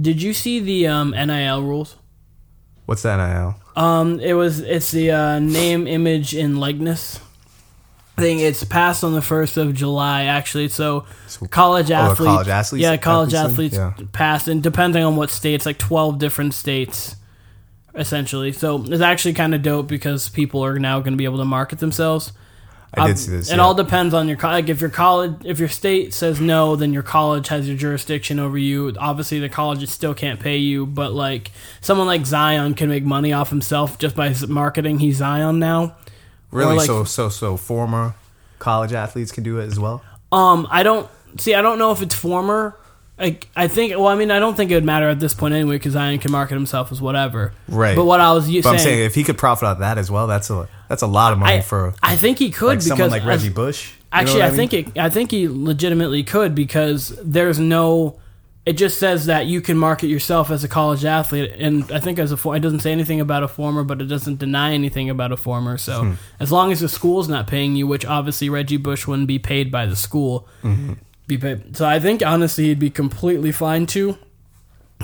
Did you see the um, NIL rules? What's that NIL? Um, it was it's the uh, name, image, and likeness thing. It's passed on the first of July, actually. So college Oh, athletes, college athletes- yeah, college athletes athletes. Yeah. passed, and depending on what states, like twelve different states, essentially. So it's actually kind of dope because people are now going to be able to market themselves. I did Um, see this. It yeah. all depends on your like if your college if your state says no, then your college has your jurisdiction over you. Obviously, the college still can't pay you, but like someone like Zion can make money off himself just by marketing. He's Zion now. really like- so so so former college athletes can do it as well. Um, I don't see. I don't know if it's former. Like I think. Well, I mean, I don't think it would matter at this point anyway because Zion can market himself as whatever. Right. But what I was But I'm saying, saying if he could profit out that as well, that's a that's a lot of money I, for I think he could like because someone like Reggie Bush. You know Actually, I, think it. I think he legitimately could because there's no. It just says that you can market yourself as a college athlete, and I think as a it doesn't say anything about a former, but it doesn't deny anything about a former. So Hmm. as long as the school's not paying you, which obviously Reggie Bush wouldn't be paid by the school, Mm-hmm. be paid. So I think honestly he'd be completely fine too.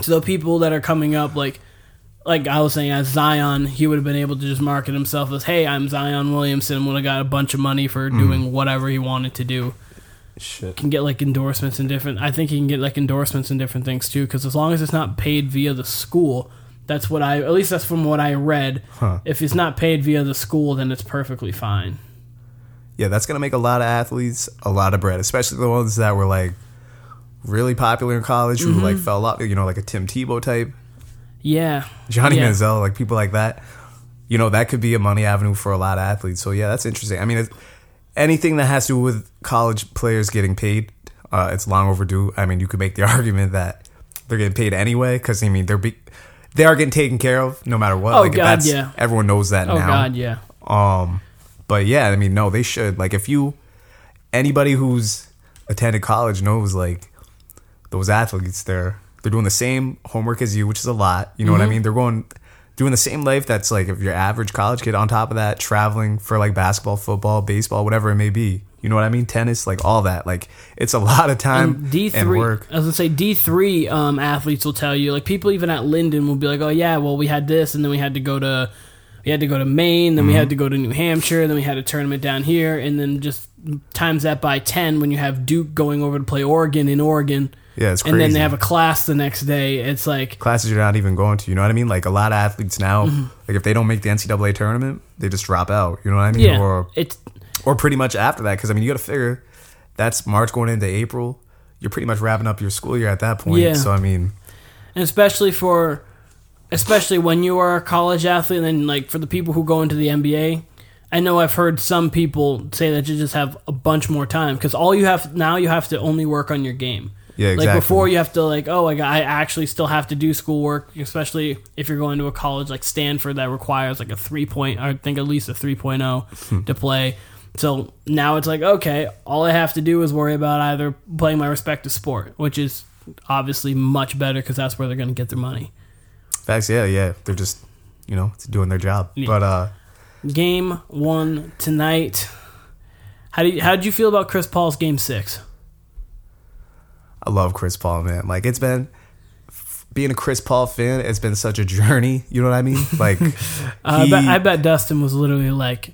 So the people that are coming up, like like I was saying, as Zion, he would have been able to just market himself as, "Hey, I'm Zion Williamson." Would have got a bunch of money for Mm-hmm. doing whatever he wanted to do. Shit. Can get like endorsements and different. I think he can get like endorsements and different things too. Because as long as it's not paid via the school, that's what I. At least that's from what I read. Huh. If it's not paid via the school, then it's perfectly fine. Yeah, that's gonna make a lot of athletes a lot of bread, especially the ones that were like really popular in college who like Mm-hmm. fell off. You know, like a Tim Tebow type, Yeah, Johnny Yeah. Manziel, like people like that. You know, that could be a money avenue for a lot of athletes. So yeah, that's interesting. I mean, anything that has to do with college players getting paid, uh, it's long overdue. I mean, you could make the argument that they're getting paid anyway because I mean they're be- they are getting taken care of no matter what. Oh, like God, that's, yeah. everyone knows that now. Oh now. God, yeah. Um, but yeah, I mean, no, they should. Like, if you, anybody who's attended college knows, like, those athletes, they're they're doing the same homework as you, which is a lot. You know what I mean? They're going doing the same life that's like if your average college kid. On top of that, traveling for like basketball, football, baseball, whatever it may be. You know what I mean? Tennis, like all that. Like, it's a lot of time and three. work. I was gonna say D three um, athletes will tell you. Like people even at Linden will be like, "Oh yeah, well we had this, and then we had to go to, we had to go to Maine, then we Mm-hmm. had to go to New Hampshire, then we had a tournament down here, and then just times that by ten when you have Duke going over to play Oregon in Oregon, Yeah, it's crazy. and then they have a class the next day. It's like classes you're not even going to. You know what I mean? Like a lot of athletes now, Mm-hmm. like if they don't make the NCAA tournament, they just drop out. You know what I mean? yeah, Or it's or pretty much after that because i mean you got to figure that's march going into april you're pretty much wrapping up your school year at that point Yeah. so i mean and especially for especially when you are a college athlete and then like for the people who go into the NBA I know I've heard some people say that you just have a bunch more time because all you have now you have to only work on your game. Yeah, Like before, you have to like, oh, I, I actually still have to do schoolwork, especially if you're going to a college like Stanford that requires like a three point, I think at least a 3.0 to play. So now it's like, okay, all I have to do is worry about either playing my respective sport, which is obviously much better because that's where they're going to get their money. facts yeah yeah they're just you know doing their job but uh Game one tonight. How do you, how did you feel about Chris Paul's game six? I love chris paul man like it's been being a chris paul fan it's been such a journey you know what i mean like Uh, I, bet, I bet Dustin was literally like,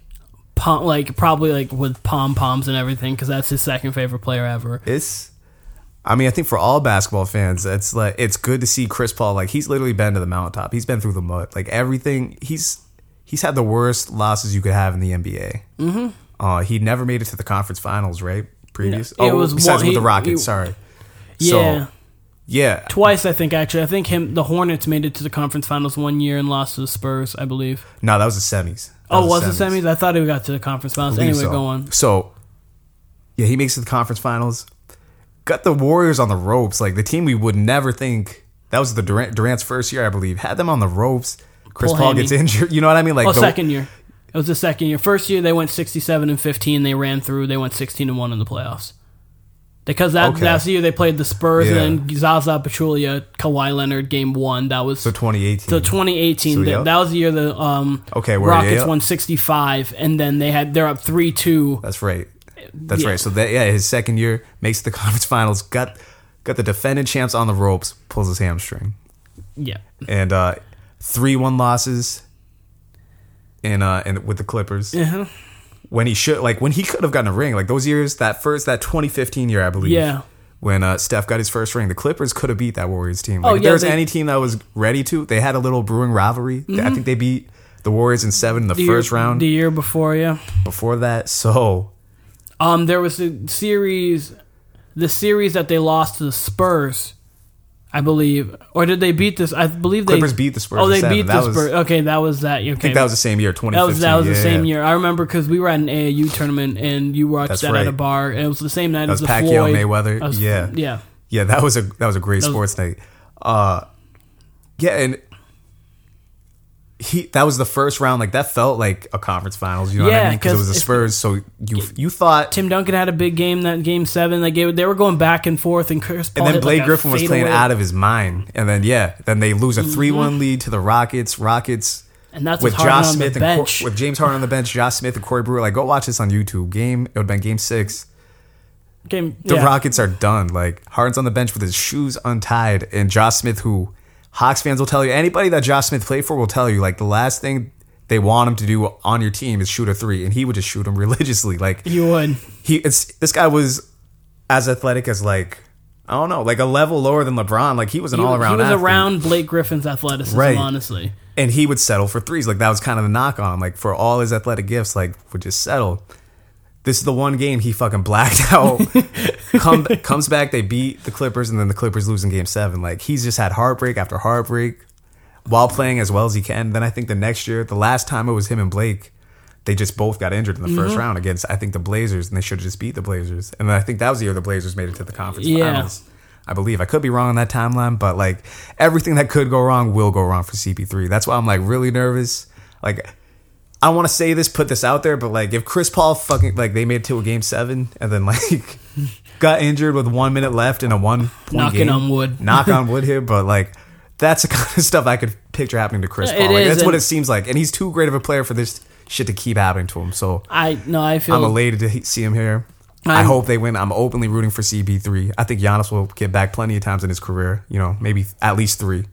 pom- like probably like with pom poms and everything because that's his second favorite player ever. it's I mean, I think for all basketball fans, it's like it's good to see Chris Paul. Like he's literally been to the mountaintop. He's been through the mud. Like everything. He's he's had the worst losses you could have in the NBA. Mm-hmm. Uh, he never made it to the conference finals, right? Previous. No, it oh, was besides one- with the Rockets. he- sorry. Yeah, So, yeah. twice I think actually. I think him the Hornets made it to the conference finals one year and lost to the Spurs, I believe. No, that was the semis. That Oh, was it semis? I thought he got to the conference finals. Anyway, so. go on. So, yeah, he makes it to the conference finals. Got the Warriors on the ropes. Like the team we would never think that was the Durant, Durant's first year, I believe. Had them on the ropes. Chris Pull Paul gets injured. You know what I mean? Like Oh, the- second year. It was the second year. First year they went sixty-seven and fifteen. They ran through. They went sixteen and one in the playoffs. Because that Okay. that's the year they played the Spurs Yeah. and then Zaza Pachulia, Kawhi Leonard game one. That was So 2018. So 2018, So, th- yeah. that was the year the um, Okay, Rockets yeah. won 65, and then they had they're up three two. That's right. That's Yeah. right. So that yeah, his second year makes the conference finals. Got got the defending champs on the ropes, pulls his hamstring, Yeah. and uh, three one losses. In uh, in with the Clippers, Yeah. When he should like when he could have gotten a ring, like those years, that first that 2015 year, I believe. Yeah. When uh, Steph got his first ring, the Clippers could have beat that Warriors team. Oh, Like, if yeah, there was they- any team that was ready to, they had a little brewing rivalry. I think they beat the Warriors in seven in the, The first year, round. The year before, yeah. Before that, so Um, there was a series, the series that they lost to the Spurs, I believe, or did they beat this? I believe they Clippers beat the Spurs Oh, they beat That the was- Spurs. Okay, that was that. Okay, I think that was the same year, 2015. that was that was the same yeah. year. I remember because we were at an AAU tournament and you watched That's that at a bar. And it was the same night That as was the Pacquiao Floyd. Mayweather. Was- Yeah. yeah. Yeah, that was a that was a great sports night. Uh, yeah, and he that was the first round. Like that felt like a conference finals. You know what I mean? Because it was the Spurs. So you you thought, Tim Duncan had a big game that game seven. Like they, they were going back and forth, and Chris Paul and then Blake like, Griffin was playing fadeaway. out of his mind. And then yeah, then they lose a Mm-hmm. three one lead to the Rockets. Rockets. and that's with Josh on Smith and bench. with James Harden on the bench, Josh Smith and Corey Brewer. Like, go watch this on YouTube. Game it would have been game six. game, The yeah. Rockets are done. Like Harden's on the bench with his shoes untied, and Josh Smith, who Hawks fans will tell you, anybody that Josh Smith played for will tell you, like the last thing they want him to do on your team is shoot a three, and he would just shoot them religiously. Like You would. he, it's this guy was as athletic as like I don't know, like a level lower than LeBron. Like he was an He, all he around. was around Blake Griffin's athleticism, Right. honestly. and he would settle for threes. Like that was kind of the knock on him. Like for all his athletic gifts, like would just settle. This is the one game he fucking blacked out. Come, comes back, they beat the Clippers, and then the Clippers lose in Game Seven. Like he's just had heartbreak after heartbreak while playing as well as he can. Then I think the next year, the last time it was him and Blake, they just both got injured in the Mm-hmm. first round against I think the Blazers, and they should have just beat the Blazers. And then I think that was the year the Blazers made it to the conference Yeah. finals. I believe I could be wrong on that timeline, but like everything that could go wrong will go wrong for CP3. That's why I'm like really nervous. Like I want to say this, put this out there, but like if Chris Paul fucking like they made it to a game seven and then like got injured with one minute left in a one point Knocking game, on wood. knock on wood here, but like that's the kind of stuff I could picture happening to Chris It Paul. Like, is, that's what it seems like, and he's too great of a player for this shit to keep happening to him. So I no, I feel I'm elated to see him here. i I'm- hope they win. I'm openly rooting for CP3. I think Giannis will get back plenty of times in his career. You know, maybe at least three.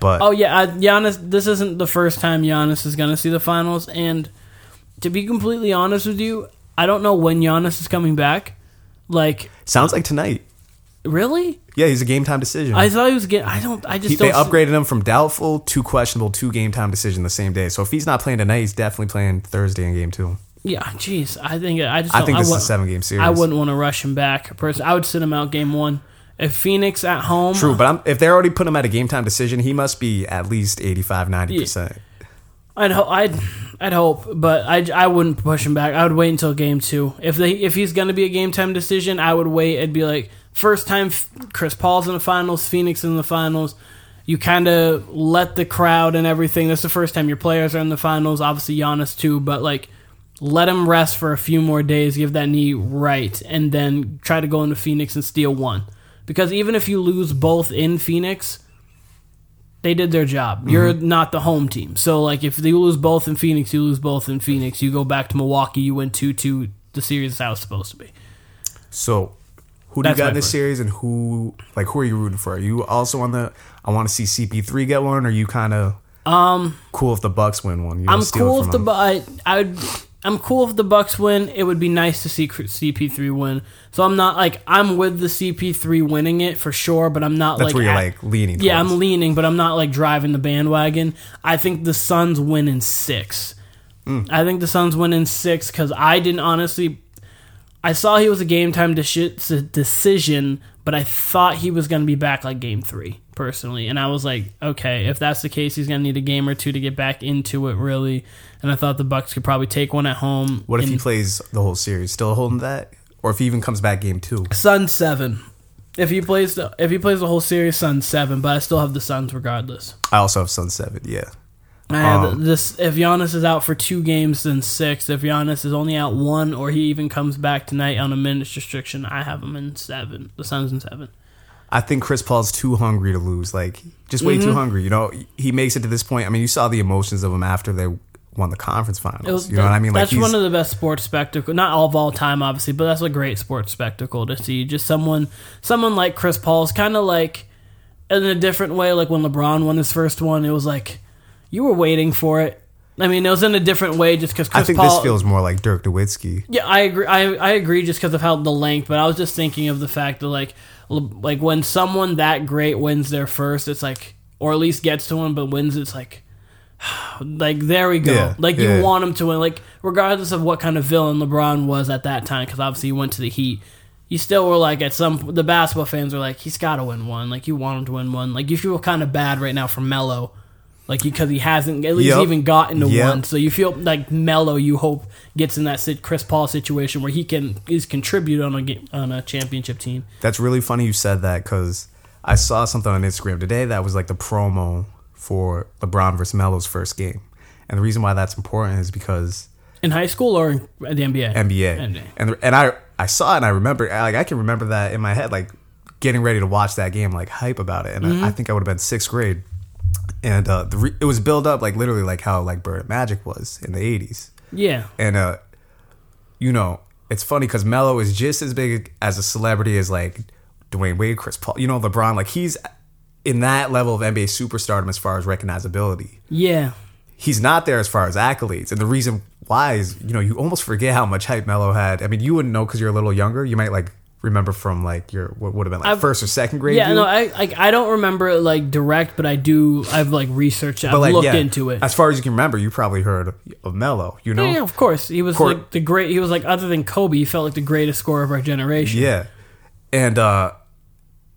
But Oh yeah, uh, Giannis. This isn't the first time Giannis is going to see the finals, and to be completely honest with you, I don't know when Giannis is coming back. Like, sounds like tonight. really? Yeah, he's a game time decision. I thought he was getting. I don't. I just He- don't. they upgraded him from doubtful to questionable to game time decision the same day. So if he's not playing tonight, he's definitely playing Thursday in game two. Yeah, jeez. I think. I just. I think this is a seven game series. I wouldn't want to rush him back. Person, I would sit him out game one. If Phoenix at home, True, but I'm, if they're already putting him at a game time decision, he must be at least 85, 90%. I'd ho- I'd I'd hope, but I, I wouldn't push him back. I would wait until game two. If they if he's gonna be a game time decision, I would wait. It'd be like first time F- Chris Paul's in the finals, Phoenix in the finals. You kind of let the crowd and everything. That's the first time your players are in the finals. Obviously Giannis too, but like let him rest for a few more days, give that knee right, and then try to go into Phoenix and steal one. Because even if you lose both in Phoenix, they did their job. You're not the home team. So like if you lose both in Phoenix, you lose both in Phoenix. You go back to Milwaukee, you win two two. The series is how it's supposed to be. So, who do That's you got in this series, and who like who are you rooting for? Are you also on the? I want to see CP3 get one. Or are you kind of um cool if the Bucks win one? You I'm cool if the them. Bu- I I'd I'm cool if the Bucks win. It would be nice to see CP3 win. So I'm not like I'm with the CP3 winning it for sure, but I'm not That's like where you're at- like leaning. Yeah, towards. I'm leaning, but I'm not like driving the bandwagon. I think the Suns win in six. Hmm. I think the Suns win in six because I didn't honestly. I saw he was a game time deci- decision, but I thought he was going to be back like game three personally, and I was like, okay, if that's the case, he's going to need a game or two to get back into it really. And I thought the Bucks could probably take one at home. What if he plays the whole series, still holding that, or if he even comes back game two? Suns seven? If he plays the if he plays the whole series, Suns seven, but I still have the Suns regardless. I also have Sun seven. Yeah, I have Um, this if Giannis is out for two games, then six. If Giannis is only out one, or he even comes back tonight on a minutes restriction, I have him in seven. The Suns in seven. I think Chris Paul's too hungry to lose. Like, just way Mm-hmm. too hungry. You know, he makes it to this point. I mean, you saw the emotions of him after they won the conference finals. Was- you know what I mean? that's one of the best sports spectacle, not all of all time, obviously, but that's a great sports spectacle to see. Just someone, someone like Chris Paul is kind of like in a different way. Like when LeBron won his first one, it was like you were waiting for it. I mean, it was in a different way just because Chris I think Paul. this feels more like Dirk Nowitzki. Yeah, I agree. I, I agree just because of how the length, but I was just thinking of the fact that like like when someone that great wins their first, it's like or at least gets to one, but wins, it's like like there we go. Yeah, like you yeah. want him to win, like regardless of what kind of villain LeBron was at that time, because obviously he went to the Heat. You still were like at some the basketball fans were like he's got to win one. Like you want him to win one. Like you feel kind of bad right now for Melo. Like because he hasn't at least Yep. even gotten to Yep. one, so you feel like Melo, You hope gets in that sit- Chris Paul situation where he can is contribute on a game, on a championship team. That's really funny you said that because I saw something on Instagram today that was like the promo for LeBron versus Melo's first game. And the reason why that's important is because In high school or in the NBA? NBA. NBA. And and I I saw it and I remember like I can remember that in my head like getting ready to watch that game like hype about it and Mm-hmm. I, I think I would have been sixth grade and uh the re- it was built up like literally like how like Bird Magic was in the 80s Yeah, and uh you know it's funny because Melo is just as big as a celebrity as like Dwyane Wade Chris Paul you know LeBron like he's in that level of NBA superstardom as far as recognizability yeah, he's not there as far as accolades. And the reason why is, you know, you almost forget how much hype Melo had. I mean, you wouldn't know because you're a little younger. You might like remember from like your what would have been like I've- first or second grade. yeah. you. No, I like I don't remember it like direct, but I do. I've like researched. I've like looked yeah, into it. As far as you can remember, you probably heard of Melo. You know, Yeah, yeah, of course. He was like the great. He was like other than Kobe, he felt like the greatest scorer of our generation. Yeah. And uh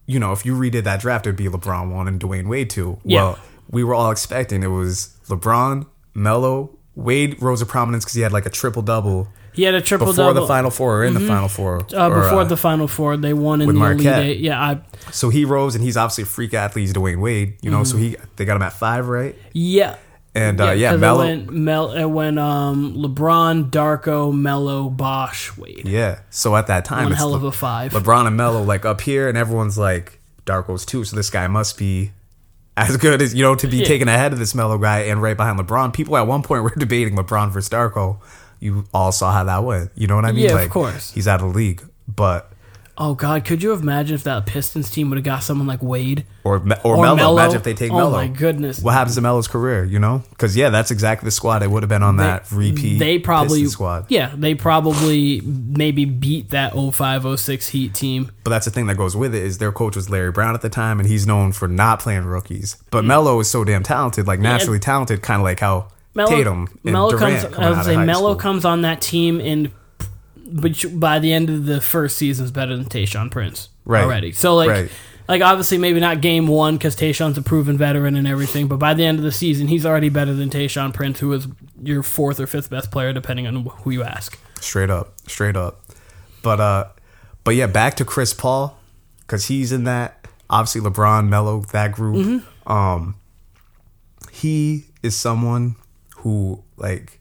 you know, if you redid that draft, it'd be LeBron one and Dwyane Wade two. Yeah. Well, we were all expecting it was LeBron, Melo, Wade rose to prominence because he had like a triple double He had a triple before double the Final Four or in the Final Four. uh, or, before uh, the Final Four. They won in the Marquette. Elite Eight. Yeah, I So he rose, and he's obviously a freak athlete. He's Dwyane Wade, you know. So he they got him at five, right? yeah. And uh, yeah, 'cause Melo, It went, Mel, went um, LeBron, Darko, Melo, Bosh, Wade. yeah. So at that time, One hell Le- of a five. LeBron and Melo like up here, and everyone's like Darko's too. So this guy must be as good as you know to be Yeah. taken ahead of this Melo guy and right behind LeBron. People at one point were debating LeBron versus Darko. You all saw how that went. You know what I mean? Yeah, of course. He's out of the league, but Oh God, could you imagine if that Pistons team would have got someone like Wade or or, or Melo. Melo? Imagine if they take oh Melo. my goodness, What happens to Melo's career? You know, because yeah, that's exactly the squad that would have been on that repeat. they probably Pistons squad. yeah they probably maybe beat that 0506 Heat team. But that's the thing that goes with it is their coach was Larry Brown at the time, and he's known for not playing rookies. But mm. Melo is so damn talented, like naturally talented, kind of like how Melo, Tatum Melo comes. I would say Melo school. comes on that team and. But by the end of the first season, is better than Tayshaun Prince Right. already. So like, Right. like obviously maybe not game one because Tayshaun's a proven veteran and everything. But by the end of the season, he's already better than Tayshaun Prince, who is your fourth or fifth best player, depending on who you ask. straight up, straight up. But uh, but yeah, back to Chris Paul because he's in that. Obviously, LeBron, Melo, that group. Mm-hmm. Um, he is someone who like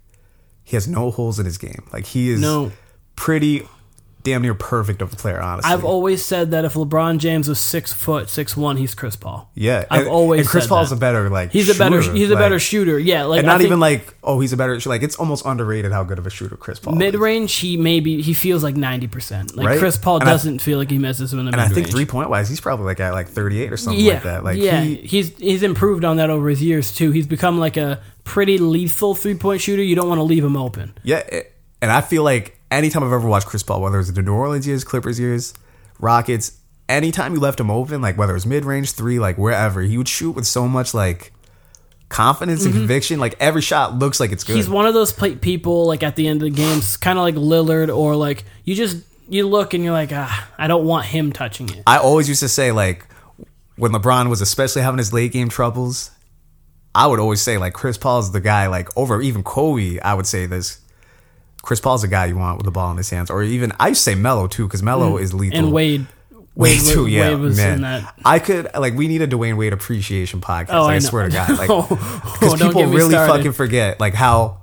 he has no holes in his game. Like he is No. pretty damn near perfect of a player. Honestly, I've always said that if LeBron James was six foot six one, he's Chris Paul. Yeah, I've and, always and Chris Paul's that. a better like He's a better shooter, he's a better shooter. Yeah, like and not think even like oh he's a better like it's almost underrated how good of a shooter Chris Paul. mid range. He maybe he feels like ninety percent. Like Right? Chris Paul And doesn't feel like he misses him in the and mid I think three point wise he's probably like at like thirty eight or something yeah, like that. Like yeah, he, he's he's improved on that over his years too. He's become like a pretty lethal three point shooter. You don't want to leave him open. yeah, and I feel like anytime I've ever watched Chris Paul, whether it's the New Orleans years, Clippers years, Rockets, anytime you left him open, like whether it was mid range three, like wherever, he would shoot with so much like confidence and conviction. Like every shot looks like it's good. Mm-hmm. He's one of those pla people like at the end of the games, kind of like Lillard, or like you just you look and you're like, ah, I don't want him touching it. I always used to say like when LeBron was especially having his late game troubles, I would always say like Chris Paul's the guy like over even Kobe. I would say this. Chris Paul's the guy you want with the ball in his hands, or even I used to say Melo too because Melo is lethal. Mm. And Wade, Wade Wade, too, yeah, Wade was man. in that. I could like we need a Dwyane Wade appreciation podcast. Oh, like, I, I swear to God, like Oh, because don't people really started. fucking forget like how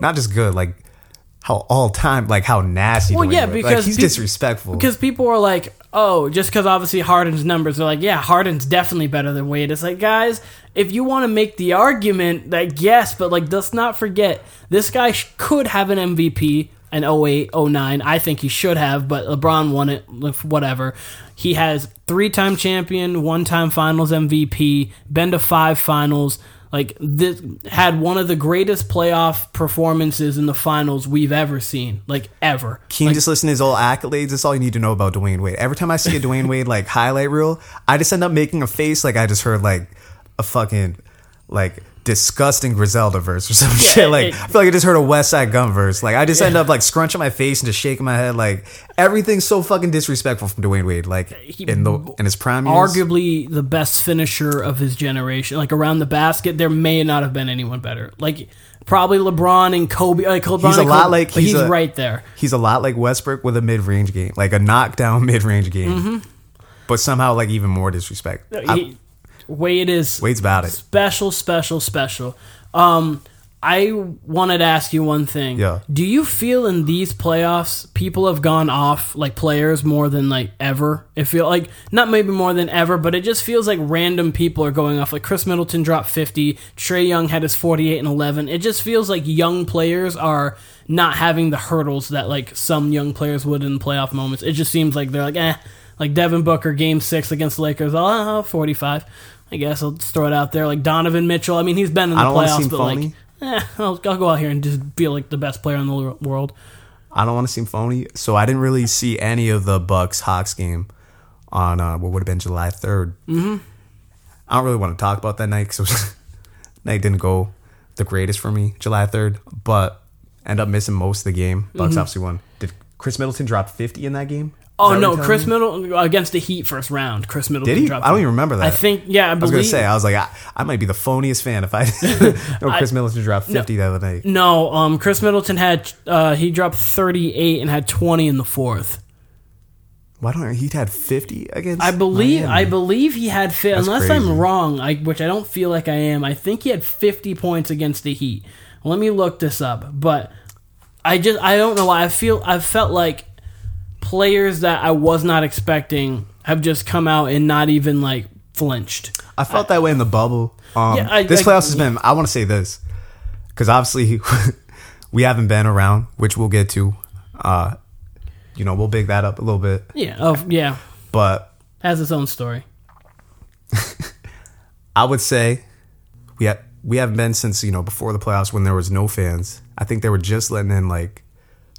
not just good like how all time like how nasty. Well, yeah, because like, he's peop- disrespectful. Because people are like, oh, just because obviously Harden's numbers are like, yeah, Harden's definitely better than Wade. It's like, guys, if you want to make the argument that yes, but like, let's not forget this guy sh- could have an MVP in 08, 09. I think he should have, but LeBron won it, whatever. He has three time champion, one time finals MVP, been to five finals. Like this had one of the greatest playoff performances in the finals we've ever seen, like ever. Can you just listen to his old accolades? That's all you need to know about Dwyane Wade. Every time I see a Dwyane Wade like highlight reel, I just end up making a face like I just heard like a fucking like disgusting Griselda verse or some shit. Like I feel like I just heard a Westside Gunn verse. Like I just end up like scrunching my face and just shaking my head. Like everything's so fucking disrespectful from Dwyane Wade. Like in the in his prime years. arguably the best finisher of his generation. Like around the basket, there may not have been anyone better. Like probably LeBron and Kobe. Like LeBron He's a lot Kobe, like- he's he's, a- right there. He's a lot like Westbrook with a mid range game, like a knockdown mid range game, Mm-hmm. but somehow like even more disrespect. I- He, Wade is Wade's about it. special, special, special. Um, I wanted to ask you one thing. Yeah. Do you feel in these playoffs people have gone off like players more than like ever? It feel like not maybe more than ever, but it just feels like random people are going off. Like Khris Middleton dropped fifty. Trae Young had his forty eight and eleven. It just feels like young players are not having the hurdles that like some young players would in playoff moments. It just seems like they're like eh. Like Devin Booker, Game Six against the Lakers. Oh, 45. I guess I'll just throw it out there. Like Donovan Mitchell. I mean, he's been in the playoffs, but phony. like, eh, I'll, I'll go out here and just feel like the best player in the world. I don't want to seem phony, so I didn't really see any of the Bucks Hawks game on uh, what would have been July 3rd. Mm-hmm. I don't really want to talk about that night because night didn't go the greatest for me, July 3rd, but end up missing most of the game. Mm-hmm. Bucks obviously won. Did Khris Middleton drop 50 in that game? Oh no, Chris me? Middleton against the Heat first round. Khris Middleton Did he? dropped. I don't even remember that. I think yeah, I I was gonna say I was like I, I might be the phoniest fan if I no Khris Middleton dropped 50 the other night. no, um, Khris Middleton had uh, he dropped thirty eight and had twenty in the fourth. Why don't he had 50 against? I believe Miami? I believe he had fi- That's unless crazy. I'm wrong, I, which I don't feel like I am. I think he had 50 points against the Heat. Let me look this up, but I just I don't know why I feel I felt like players that I was not expecting have just come out and not even like flinched. I felt that way in the bubble. Um, Yeah, I- this I- playoffs has been. I want to say this because obviously we haven't been around, which we'll get to. Uh, you know, we'll big that up a little bit, Yeah, oh yeah, but has its own story. I would say we ha- we haven't been since you know before the playoffs when there was no fans. I think they were just letting in like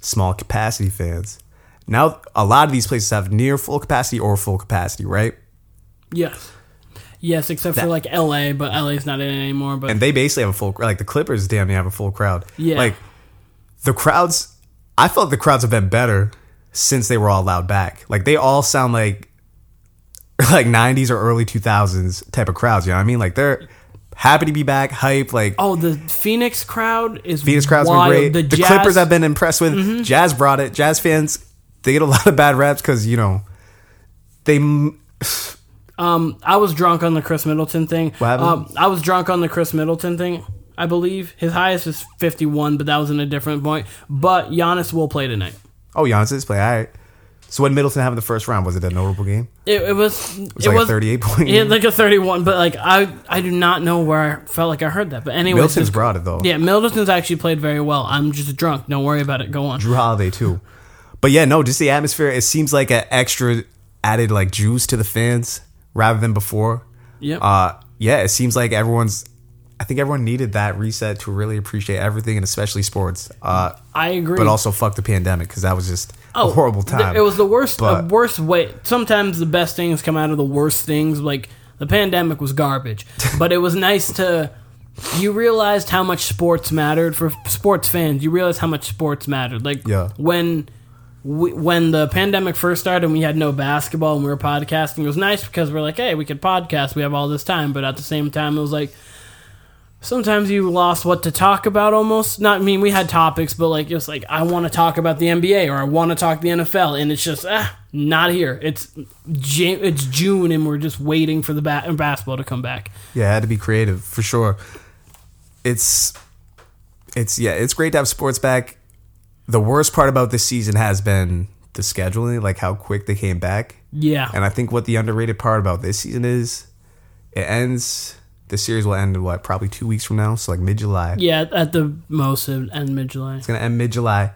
small capacity fans. Now a lot of these places have near full capacity or full capacity, right? Yes. Yes, except for like LA, but LA's not in it anymore. But and they basically have a full like the Clippers damn near have a full crowd. Yeah. Like the crowds I felt the crowds have been better since they were all allowed back. Like they all sound like like 90s or early 2000s type of crowds, you know what I mean? Like they're happy to be back, hype, like oh, the Phoenix crowd is Phoenix crowds wild. been great. The, Jazz- Clippers I've been impressed with. Mm-hmm. Jazz brought it. Jazz fans they get a lot of bad raps cuz you know they Um, I was drunk on the Khris Middleton thing. What? Um, I was drunk on the Khris Middleton thing. I believe his highest is fifty-one, but that was in a different point. But Giannis will play tonight. Oh, Giannis is play. All right. So what did Middleton have in the first round? Was it a notable game? It, it was. It was like a 38 point Yeah, like a thirty-one. But like I, I do not know where I felt like I heard that. But anyway, Middleton's brought it though. Yeah, Middleton's actually played very well. I'm just drunk. Don't worry about it. Go on. Jrue Holiday too. But yeah, no, just the atmosphere. It seems like an extra added like juice to the fans rather than before. Yep. Uh, yeah, it seems like everyone's. I think everyone needed that reset to really appreciate everything and especially sports. Uh, I agree. but also fuck the pandemic because that was just a horrible th- time. it was the worst, But- the worst way. Sometimes the best things come out of the worst things. Like the pandemic was garbage, but it was nice to. You realized how much sports mattered for sports fans. You realized how much sports mattered. Like Yeah. when. We, when the pandemic first started and we had no basketball and we were podcasting, it was nice because we're like, hey, we could podcast. We have all this time. But at the same time, it was like, sometimes you lost what to talk about almost not I mean we had topics but like it's like i want to talk about the nba or i want to talk the nfl and it's just ah, not here it's it's june and we're just waiting for the ba- basketball to come back yeah, it had to be creative for sure. It's, it's yeah, it's great to have sports back. The worst part about this season has been the scheduling, like how quick they came back. Yeah. And I think what the underrated part about this season is, it ends. The series will end in what probably two weeks from now, so like mid July. yeah, at the most it end mid July. It's gonna end mid July,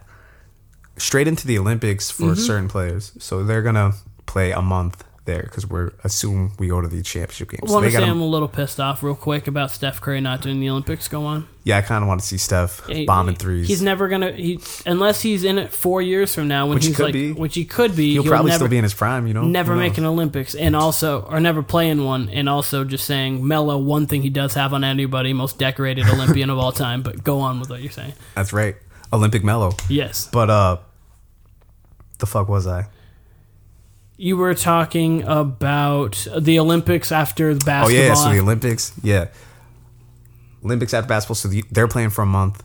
straight into the Olympics for Mm-hmm. certain players. So they're gonna play a month there because we're assume we go to the championship games. Well, So they honestly, gotta- I'm a little pissed off real quick about Steph Curry not doing the Olympics go on. yeah, I kind of want to see Steph He- bombing threes. He's never gonna he unless he's in it four years from now when Which he he's could like be. which he could be. He'll he'll probably never, still be in his prime, you know. never Who make an Olympics, and also or never play in one, and also just saying Melo. One thing he does have on anybody, most decorated Olympian of all time. But go on with what you're saying. That's right, Olympic Melo. Yes, But uh, the fuck was I? You were talking about the Olympics after the basketball. Oh yeah, so the Olympics, yeah, Olympics after basketball. So the, they're playing for a month.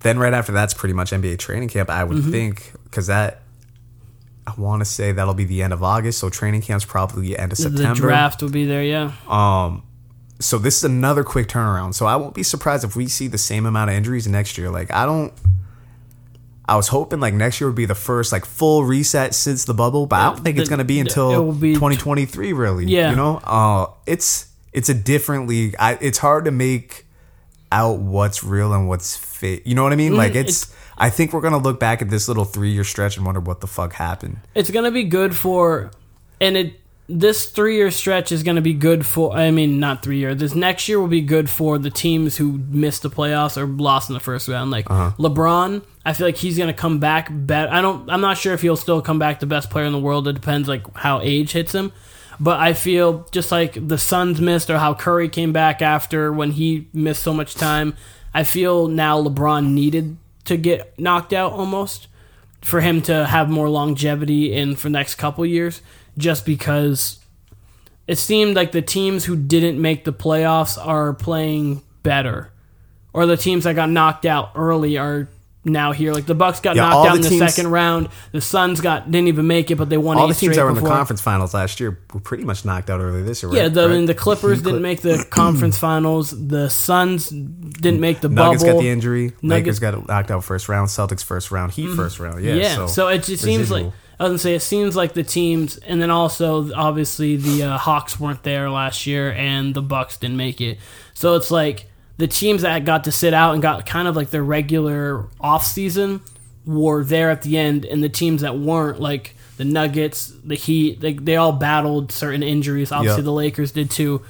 Then right after that's pretty much NBA training camp. I would Mm-hmm. think because that I want to say that'll be the end of August. So training camp's probably the end of September. the draft will be there. Yeah, Um, so this is another quick turnaround. So I won't be surprised if we see the same amount of injuries next year. Like I don't. I was hoping like next year would be the first like full reset since the bubble, but I don't think it's gonna be until be- 2023. Really, Yeah. You know, uh, it's it's a different league. I, it's hard to make out what's real and what's fake. You know what I mean? Like it's. I think we're gonna look back at this little three year stretch and wonder what the fuck happened. it's gonna be good for, and it this three year stretch is gonna be good for. I mean, not three year. This next year will be good for the teams who missed the playoffs or lost in the first round. Like Uh-huh. LeBron, I feel like he's gonna come back. Bet I don't. I'm not sure if he'll still come back the best player in the world. It depends like how age hits him. But I feel just like the Suns missed, or how Curry came back after when he missed so much time. I feel now LeBron needed to get knocked out almost for him to have more longevity in for the next couple years just because it seemed like the teams who didn't make the playoffs are playing better or the teams that got knocked out early are now here like the bucks got Yeah, knocked out the in the teams- second round the suns got didn't even make it but they won All the teams that were in the conference finals last year were pretty much knocked out early this year. yeah right? the, I mean, the clippers didn't make the conference finals the suns didn't make the Nuggets bubble got the injury. Nuggets- Lakers got knocked out first round. Celtics first round. Heat mm-hmm. first round. Yeah. Yeah, so, so, it just seems like. I was gonna say it seems like the teams, and then also obviously the uh, Hawks weren't there last year, and the Bucks didn't make it. So it's like the teams that got to sit out and got kind of like their regular off season were there at the end, and the teams that weren't like the Nuggets, the Heat, they they all battled certain injuries. Obviously, Yeah. the Lakers did too.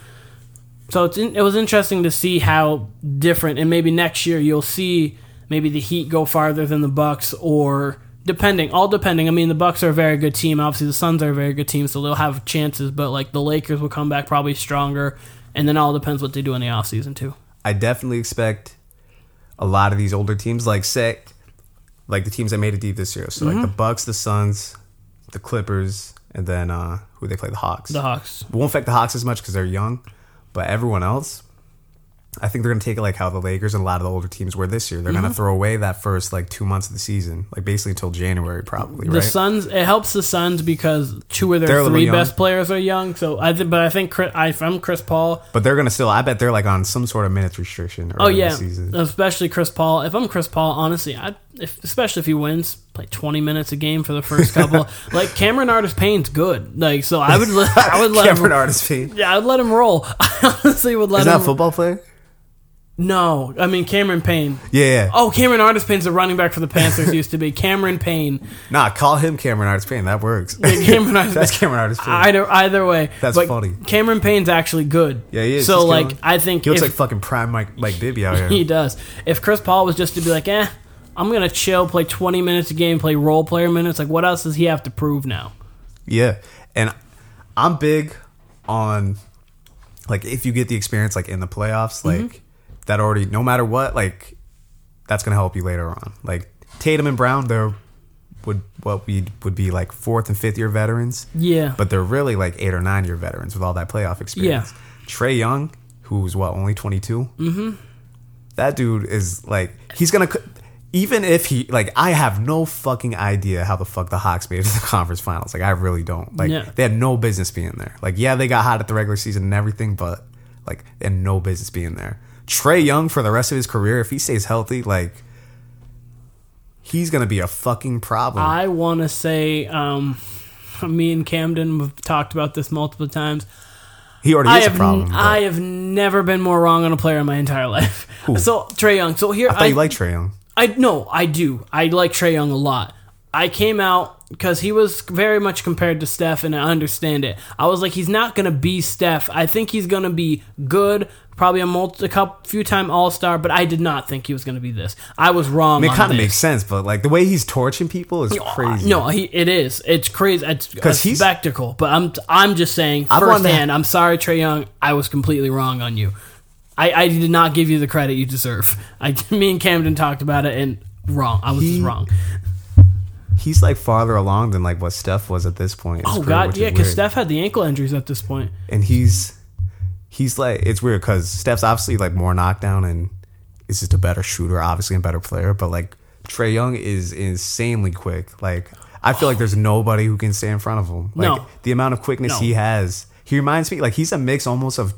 So it's in, it was interesting to see how different, and maybe next year you'll see maybe the Heat go farther than the Bucks, or depending, all depending. I mean, the Bucks are a very good team. Obviously, the Suns are a very good team, so they'll have chances. But like the Lakers will come back probably stronger, and then all depends what they do in the offseason too. I definitely expect a lot of these older teams, like say, like the teams that made it deep this year. So Mm-hmm. like the Bucks, the Suns, the Clippers, and then uh who they play the Hawks. The Hawks. It won't affect the Hawks as much because they're young, but everyone else, I think they're gonna take it like how the Lakers and a lot of the older teams were this year. They're Mm-hmm. gonna throw away that first like two months of the season, like basically until January probably, The right? Suns. It helps the Suns because two of They're their three best players are young. So I, th- but I think Chris, I, if I'm Chris Paul, but they're gonna still. I bet they're like on some sort of minutes restriction. Oh yeah, especially Chris Paul. If I'm Chris Paul, honestly, I if, especially if he wins, play 20 minutes a game for the first couple. like Cameron Artis Payne's good. Like so, I would let, I would let Cameron him. Artist Payne. Yeah, I'd let him roll. I honestly would let Is him. that a football player? No, I mean Cameron Payne. Yeah. Oh, Cameron Artis Payne's a running back for the Panthers. used to be Cameron Payne. Nah, call him Cameron Artist Payne. That works. Yeah, Cameron Artis That's Cameron Artist Payne. Either either way, That's but funny. Cameron Payne's actually good. Yeah, he is. So He's like, killing. I think he looks if- like fucking prime Mike Mike Bibby out here. He does. If Chris Paul was just to be like, eh, I'm gonna chill, play 20 minutes a game, play role player minutes, like what else does he have to prove now? yeah, and I'm big on like if you get the experience like in the playoffs, Mm-hmm. That already. No matter what, like that's gonna help you later on. Like Tatum and Brown, they're would what we would be like fourth and fifth year veterans. Yeah. but they're really like eight or nine year veterans with all that playoff experience. Yeah. Trae Young, who's what only 22. Mm-hmm. That dude is like he's gonna. Even if he like, I have no fucking idea how the fuck the Hawks made it to the conference finals. Like, I really don't. Like, Yeah. they had no business being there. Like, yeah, they got hot at the regular season and everything, but like, they had no business being there. Trae Young for the rest of his career, if he stays healthy, like, he's gonna be a fucking problem. I want to say, um, me and Camden have talked about this multiple times. he already I is a have problem. but I have never been more wrong on a player in my entire life. So Trae Young. So here I thought you liked Trae Young. I no, I do. I like Trae Young a lot. I came out because he was very much compared to Steph, and I understand it. I was like, he's not gonna be Steph. I think he's gonna be good, probably a multi, a couple, few time All Star, but I did not think he was gonna be this. I was wrong. I mean, it kind of makes sense, but like the way he's torching people is crazy. No, he, it is. It's crazy. It's a he's- spectacle. But I'm I'm just saying I to- firsthand. I'm sorry, Trae Young. I was completely wrong on you. I, I did not give you the credit you deserve. I me and Camden talked about it and wrong. I was just He- wrong. he's like farther along than like what Steph was at this point. in his Oh career, God, yeah, because. Steph had the ankle injuries at this and he's he's like it's weird because Steph's obviously like more knockdown and is just a better shooter, obviously a better player. But like Trae Young is insanely quick. Like I feel like there's nobody who can stay in front of him. Like No. the amount of quickness No. he has, he reminds me like he's a mix almost of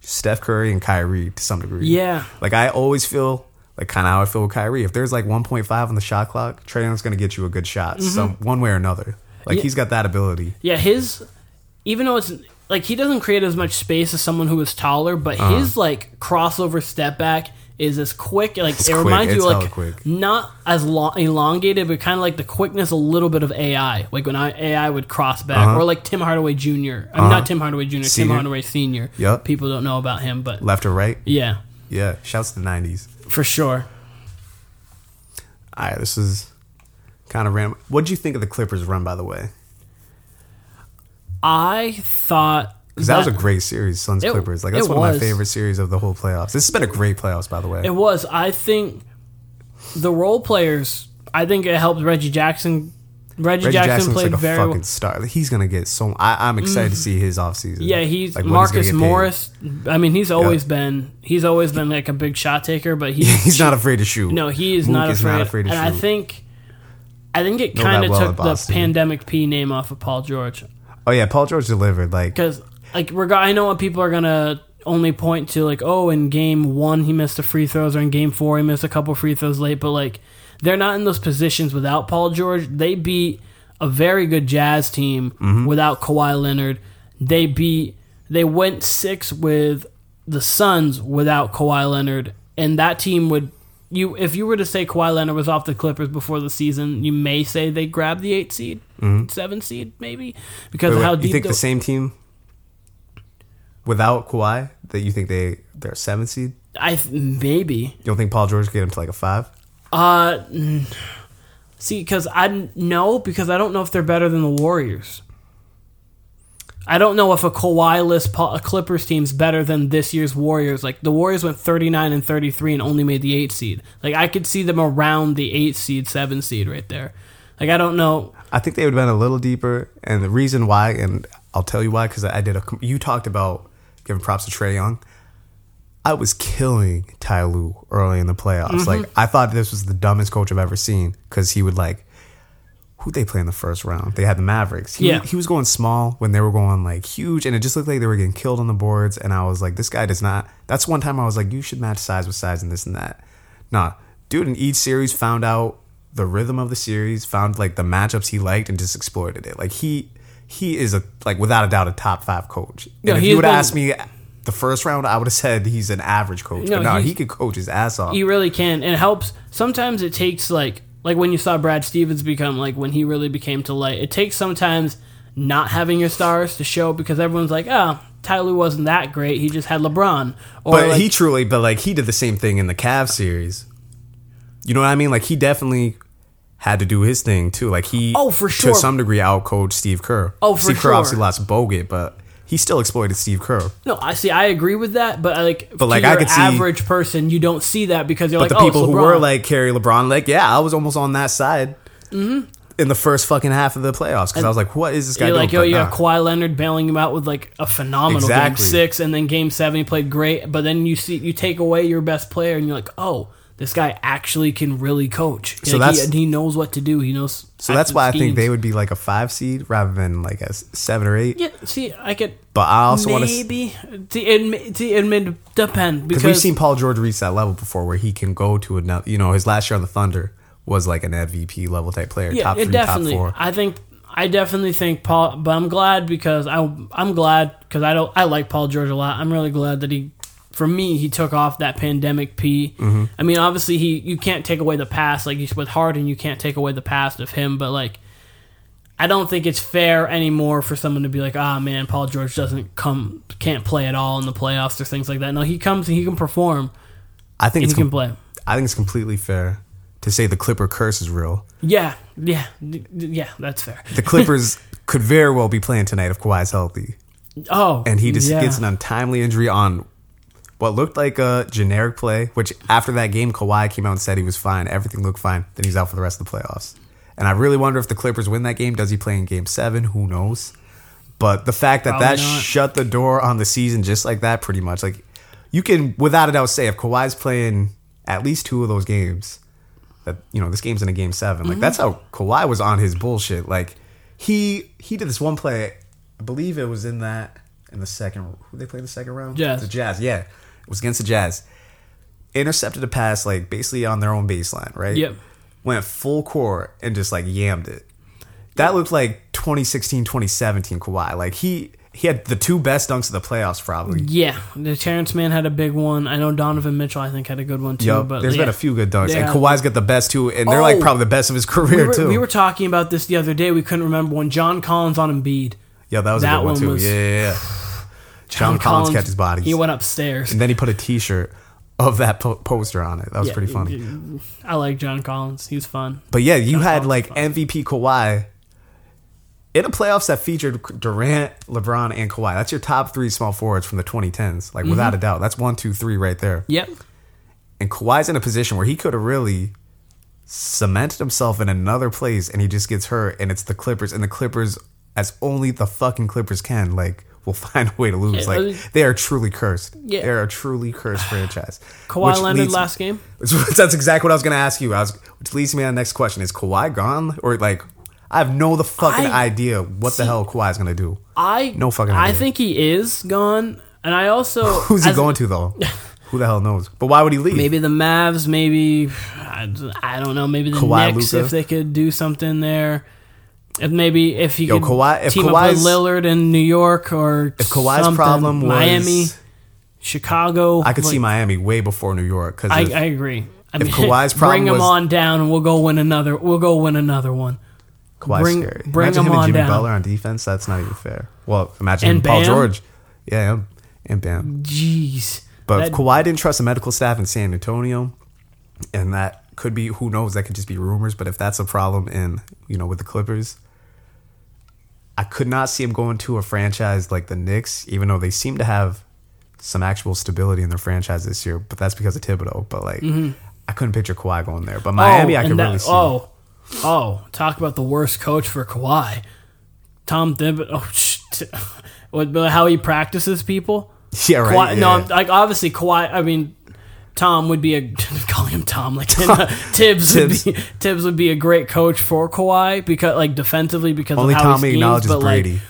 Steph Curry and Kyrie to some degree. Yeah. Like I always feel like kind of how I feel with Kyrie. If there's like 1.5 on the shot clock, Trae Young's gonna get you a good shot, some one way or another. Like Mm-hmm. Yeah. he's got that ability. Yeah, his even though it's like he doesn't create as much space as someone who is taller, but his like crossover step back is as quick. Like It's it quick. reminds you It's like quick. not as long, elongated, but kind of like the quickness, a little bit of AI. Like when I, AI would cross back, Uh-huh. or like Tim Hardaway Jr. I mean, not Tim Hardaway Jr. Senior. Tim Hardaway Senior. Yep. People don't know about him, but Left or right? yeah, Yeah. Shouts to the 90s. for sure. All right, this is kind of random. What do you think of the Clippers run, by the way? I thought Because that, was a great series, Suns It- Clippers. Like that's one of my favorite series of the whole playoffs. This has been a great playoffs, by the way. It was. I think the role players. I think it helped Reggie Jackson. Reggie, Reggie Jackson Jackson's played like a very fucking well. star. He's gonna get so. I, I'm excited to mm-hmm. see his offseason. Yeah, he's Like, Marcus paid. Morris. I mean, he's always been he's always been like a big shot taker, but he's He's not afraid to shoot. no, he is not is afraid. not afraid to and I shoot. think I think it kind of took the pandemic P name off of Paul George Oh yeah, Paul George delivered. Like because like reg- I know what people are gonna only point to like oh in game one he missed the free throws or in game four he missed a couple free throws late, but like they're not in those positions without Paul George. They beat a very good Jazz team Mm-hmm. without Kawhi Leonard. They beat they went six with the Suns without Kawhi Leonard, and that team would you if you were to say Kawhi Leonard was off the Clippers before the season, you may say they grabbed the eight seed, seven seed, maybe because Mm-hmm. wait, of how wait, deep you think the, same team without Kawhi that you think they they're a seven seed? I maybe You don't think Paul George get him to like a five? uh see because I know because I don't know if they're better than the Warriors. I don't know if a Kawhi-less Pa- Clippers team's better than this year's Warriors. Like the Warriors went 39 and 33 and only made the 8 seed. Like I could see them around the 8 seed, 7 seed right there. Like I don't know. I think they would have been a little deeper, and the reason why, and I'll tell you why, because I did a. You talked about giving props to Trae Young. I was killing Ty Lue early in the playoffs. Mm-hmm. Like I thought this was the dumbest coach I've ever seen because he would like. Who they play in the first round? They had the Mavericks. He, Yeah. he was going small when they were going like huge, and it just looked like they were getting killed on the boards. And I was like, this guy does not. That's one time I was like, you should match size with size and this and that. Nah, dude, in each series found out the rhythm of the series, found like the matchups he liked, and just exploited it. Like he he is a like without a doubt a top five coach. And No, if he you would been- ask me the first round, I would have said he's an average coach. No, but no, he could coach his ass off. He really can. And it helps. Sometimes it takes like like when you saw Brad Stevens become like when he really became to light. It takes sometimes not having your stars to show because everyone's like, oh, Ty Lue wasn't that great. He just had LeBron. Or But like, he truly, but like he did the same thing in the Cavs series. You know what I mean? Like he definitely had to do his thing too. Like he, Oh, for sure. to some degree, outcoached Steve Kerr. Oh, for Steve sure. Kerr obviously lost Bogut, but he still exploited Steve Kerr. no, I see. I agree with that. But I like, But, like, I could see- average person, you don't see that because you're But like, the oh, people it's who were like Kerry LeBron, like yeah, I was almost on that side mm-hmm. in the first fucking half of the playoffs because I was like, what is this guy You're doing? like, yo, But you nah. have Kawhi Leonard bailing him out with like a phenomenal Exactly. game six, and then game seven he played great. But then you see you take away your best player, and you're like, oh, this guy actually can really coach. So Like, that's- he, he knows what to do. He knows. So that's why I think they would be like a five seed rather than like a seven or eight. Yeah, see, I could But I also want to maybe to admit to admit depend because because we've seen Paul George reach that level before where he can go to another. You know, his last year on the Thunder was like an MVP level type player, Yeah, top three, definitely. top four. I think I definitely think Paul, but I'm glad because I I'm glad because I don't I like Paul George a lot. I'm really glad that he, for me, he took off that pandemic P. Mm-hmm. I mean, obviously he you can't take away the past like with Harden, you can't take away the past of him, but like. I don't think it's fair anymore for someone to be like, ah, man, Paul George doesn't come, can't play at all in the playoffs or things like that. No, he comes and he can perform I think he can play. I think it's completely fair to say the Clipper curse is real. Yeah, yeah, yeah, that's fair. The Clippers could very well be playing tonight if Kawhi's healthy, Oh, and he just yeah. gets an untimely injury on what looked like a generic play. Which after that game, Kawhi came out and said he was fine, everything looked fine. Then he's out for the rest of the playoffs. And I really wonder if the Clippers win that game. Does he play in Game Seven? Who knows? But the fact that Probably that not. shut the door on the season just like that, pretty much, like you can without a doubt say if Kawhi's playing at least two of those games, that you know this game's in a game 7 Mm-hmm. Like that's how Kawhi was on his bullshit. Like he he did this one play, I believe it was in that in the second. Who they play in the second round? Jazz. The Jazz. Yeah, it was against the Jazz. Intercepted a pass like basically on their own baseline, right? Yep. Went full court and just like yammed it. That looked like 2016, 2017 Kawhi. Like he he had the two best dunks of the playoffs probably. Yeah, the Terance Mann had a big one. I know Donovan Mitchell, I think, had a good one too. Yup, but there's yeah. been a few good dunks, and Yeah. Kawhi's got the best too, and they're like Oh. probably the best of his career We were, too. we were talking about this the other day. We couldn't remember when John Collins on Embiid. yeah, that was that a good one, one too. was- yeah, yeah, yeah. John, Collins, kept his body, He went upstairs. and then he put a T-shirt of that po- poster on it. That was Yeah, pretty funny. I like John Collins. He's fun. But yeah, you John had Collins like. MVP Kawhi in a playoffs that featured Durant, LeBron, and Kawhi. That's your top three small forwards from the 2010s, like without Mm-hmm. a doubt. That's one, two, three right there. Yep. And Kawhi's in a position where he could have really cemented himself in another place, and he just gets hurt, and it's the Clippers, and the Clippers, as only the fucking Clippers can, like. Will find a way to lose. Yeah, like they are truly cursed. Yeah. They are a truly cursed franchise. Kawhi landed last game. That's exactly what I was going to ask you. I was, which leads me to the next question: Is Kawhi gone, or like I have no the fucking I- idea what the hell Kawhi's going to do? I No fucking Idea. I think he is gone, and I also Who's he as- going to though? Who the hell knows? But why would he leave? Maybe the Mavs. Maybe I, I don't know. Maybe the Kawhi, Knicks Luka? if they could do something there. If maybe if he Yo, could Kawhi- if team up with Lillard in New York or if Kawhi's problem was Miami, Chicago, I could see Miami way before New York because I, I agree. I mean, Kawhi's problem bring him was- on down, and we'll go win another. We'll go win another one. Kawhi's bring- scary. bring imagine him him on and Jimmy down. Butler on defense. That's not even fair. Well, imagine And Paul Bam? George. Yeah, and Bam. Jeez, But That- if Kawhi didn't trust the medical staff in San Antonio, and that could be who knows, that could just be rumors. But if that's a problem in you know with the Clippers, I could not see him going to a franchise like the Knicks, even though they seem to have some actual stability in their franchise this year. But that's because of Thibodeau. But like, mm-hmm. I couldn't picture Kawhi going there. But oh, Miami, oh, I could that- really see. Oh, oh, talk about the worst coach for Kawhi, Tom Thibodeau. Oh, sh- t- what how he practices people. yeah, right. Kawhi, yeah. No, like obviously Kawhi. I mean, Tom would be a calling him Tom like Thibs. Thibs. Would be, Thibs would be a great coach for Kawhi because like defensively because Only of how Tommy he schemes, acknowledges but Brady.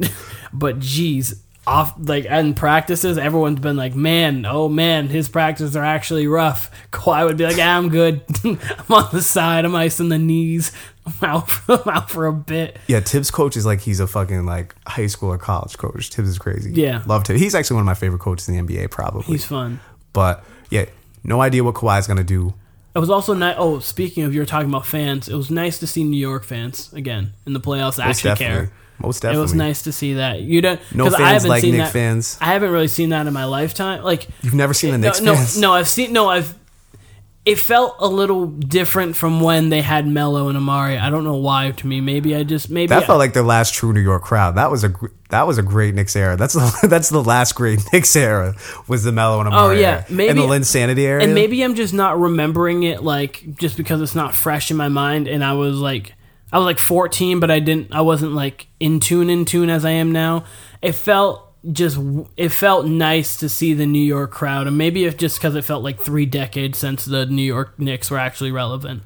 like but geez. Off like in practices, everyone's been like, "Man, oh man, his practices are actually rough." Kawhi would be like, ah, "I'm good. I'm on the side. I'm icing the knees. I'm out for, I'm out for a bit." Yeah, Thibs coach is like he's a fucking like high school or college coach. Thibs is crazy. Yeah. love Thibs. He's actually one of my favorite coaches in the NBA, probably. He's fun. but yeah, no idea what Kawhi's gonna do. It was also nice. Oh, speaking of you were talking about fans, it was nice to see New York fans again in the playoffs Most actually definitely. care. Most definitely. It was nice to see that. You don't No 'cause I fans haven't like seen Knick that- fans. I haven't really seen that in my lifetime. Like You've never seen the no, Knicks no, fans? no, I've seen no, I've. It felt a little different from when they had Melo and Amar'e. I don't know why. To me, maybe I just maybe That I- felt like their last true New York crowd. That was a that was a great Knicks era. That's the, that's the last great Knicks era was the Melo and oh, Amar'e Oh, yeah. era. Maybe- and the Linsanity era. And maybe I'm just not remembering it like just because it's not fresh in my mind and I was like I was like 14 but I didn't I wasn't like in tune in tune as I am now. It felt just it felt nice to see the New York crowd and maybe if just cuz it felt like 3 decades since the New York Knicks were actually relevant.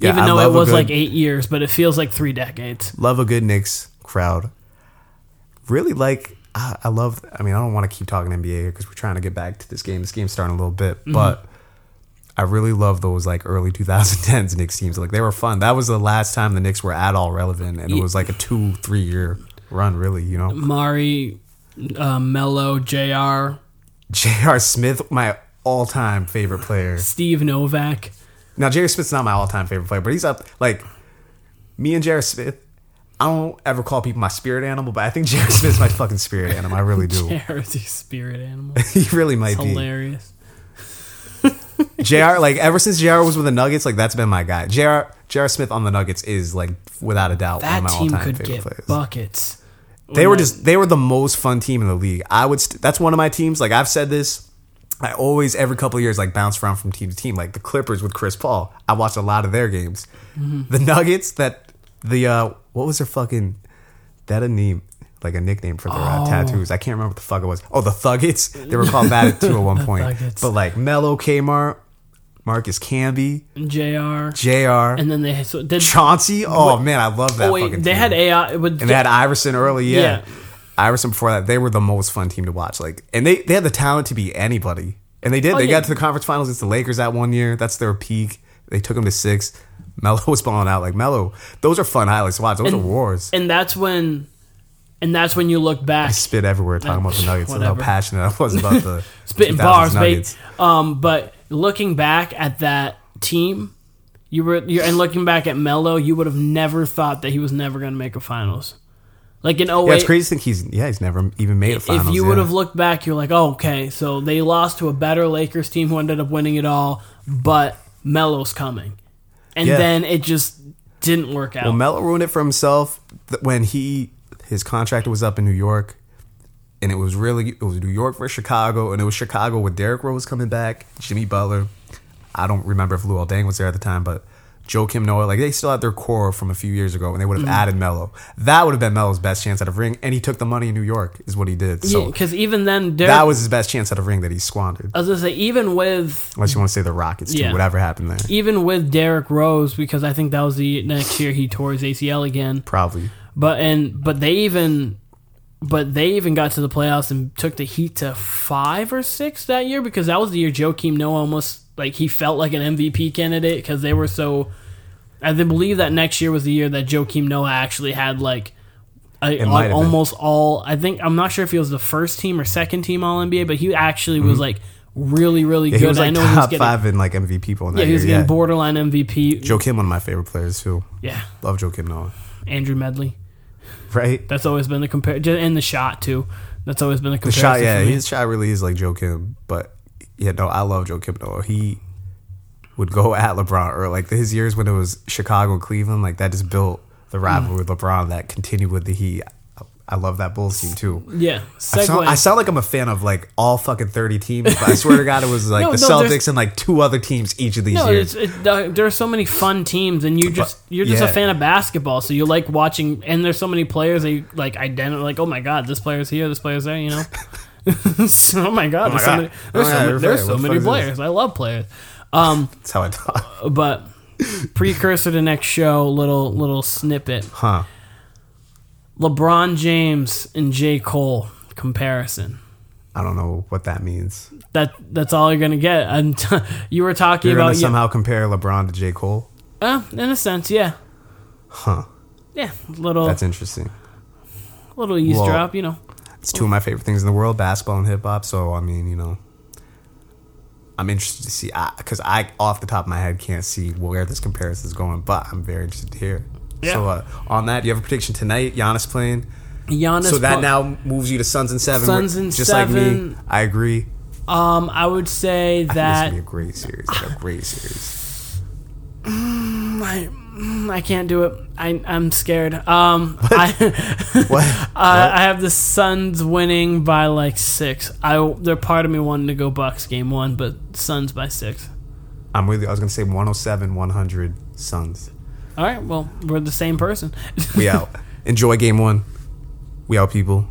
Yeah, Even I though it was good- like 8 years, but it feels like 3 decades. love a good Knicks crowd. Really like I, I love. I mean, I don't want to keep talking NBA because we're trying to get back to this game. This game's starting a little bit, Mm-hmm. but I really love those like early 2010s Knicks teams. Like they were fun. That was the last time the Knicks were at all relevant, and it was like a two, three year run, really. You know, Mari, uh, Melo, Jr., J.R. Smith, my all time favorite player. Steve Novak. Now, J.R. Smith's not my all time favorite player, but he's up like me and J.R. Smith. I don't ever call people my spirit animal, but I think J.R. Smith's my fucking spirit animal. I really do. Jared's a spirit animal. he really might be. Hilarious. JR, like ever since JR was with the Nuggets, like that's been my guy. JR, JR Smith on the Nuggets is like without a doubt one That of my team all-time could favorite get players. buckets. They were just they were the most fun team in the league. I would st- that's one of my teams. Like I've said this, I always every couple of years like bounce around from team to team. Like the Clippers with Chris Paul, I watched a lot of their games. Mm-hmm. The Nuggets that the uh what was their fucking that a name like a nickname for their uh, Oh. tattoos. I can't remember what the fuck it was. Oh, the Thuggets. They were called that too at one point. But like Melo Kmart, Marcus Camby, J.R. J.R. And then they so did. Chauncey. Oh man, I love that Oh wait, fucking they team. had AI. With And they had Iverson early, yeah. Yeah. Iverson before that, they were the most fun team to watch. Like, and they they had the talent to be anybody, and they did. Oh, they yeah. got to the conference finals against the Lakers that one year. That's their peak. They took them to six. Melo was balling out like Melo. Those are fun highlights to watch. Those And- are wars. and that's when, and that's when you look back. I spit everywhere talking about the Nuggets and how passionate I was about the spitting 2000s bars, Nuggets. mate. Um, but looking back at that team, you were and looking back at Melo, you would have never thought that he was never going to make a finals. Like in 08, Yeah, it's crazy to think he's yeah he's never even made a finals. if you yeah. would have looked back, you're like, oh, okay, so they lost to a better Lakers team who ended up winning it all, but Melo's coming, and Yeah. then it just didn't work out. Well, Melo ruined it for himself when he his contract was up in New York, and it was really it was New York versus Chicago, and it was Chicago with Derrick Rose coming back, Jimmy Butler. I don't remember if Luol Deng was there at the time, but Joakim Noah, like they still had their core from a few years ago, and they would Mm-hmm. have added Melo. That would have been Melo's best chance at a ring, and he took the money in New York, is what he did. So because even then, Derrick, that was his best chance at a ring that he squandered. I was gonna say, even with Unless you want to say the Rockets too, Yeah. whatever happened there, even with Derrick Rose, because I think that was the next year he tore his ACL again. probably. But and but they even but they even got to the playoffs and took the Heat to five or six that year because that was the year Joakim Noah almost like he felt like an MVP candidate because they were so. I believe that next year was the year that Joakim Noah actually had like. A, have been. almost all. I think I'm not sure if he was the first team or second team All NBA, but he actually was like really, really Mm-hmm. Yeah, good. he was I like know he was top getting, five in like MVP poll Yeah, he was year. getting Yeah. borderline MVP. Joe Kim, one of my favorite players too. yeah, Love Joakim Noah. Andrew Medley. Right? That's always been the compare, and the shot too. That's always been the The comparison. shot, yeah, his shot really is like Joakim. But yeah, no, I love Joakim Noah. He would go at LeBron or like his years when it was Chicago, Cleveland, like that just built the rivalry mm. with LeBron that continued with the Heat. I love that Bulls team too. Yeah. I sound, I sound like I'm a fan of like all fucking 30 teams, but I swear to God, it was like No, the no, Celtics and like two other teams each of these no, years. it, uh, there are so many fun teams, and you just you're just yeah. a fan of basketball, so you like watching. And there's so many players that you like identify. Like, oh my god, this player's here, this player's there. You know. So, oh my god, there's so many, Oh there's my so, God, many, there's so many fuck is this? players. I love players. Um, That's how I talk. but precursor to next show, little little snippet. Huh. LeBron James and J Cole comparison. I don't know what that means. That that's all you're gonna get. And you were talking You're about going to you- somehow compare LeBron to J. Cole? Uh, in a sense, yeah, Huh. yeah. Little That's interesting. little eavesdrop, Well- you know. It's two of my favorite things in the world, basketball and hip hop. So I mean, you know, I'm interested to see because I, off the top of my head, can't see where this comparison is going, but I'm very interested to hear. Yeah. So uh, on that, do you have a prediction tonight. Giannis playing. Giannis. so that now moves you to Suns and seven. Suns and just like me. I agree. um, I would say I that would be a great series. Like a great series. I, I can't do it. I I'm scared. Um, I What? I, I have the Suns winning by like six. I they're part of me wanting to go Bucks game one, but Suns by six. I'm with you. I was gonna say 107, 100 Suns. All right. Well, we're the same person. We out. Enjoy game one. We out, people.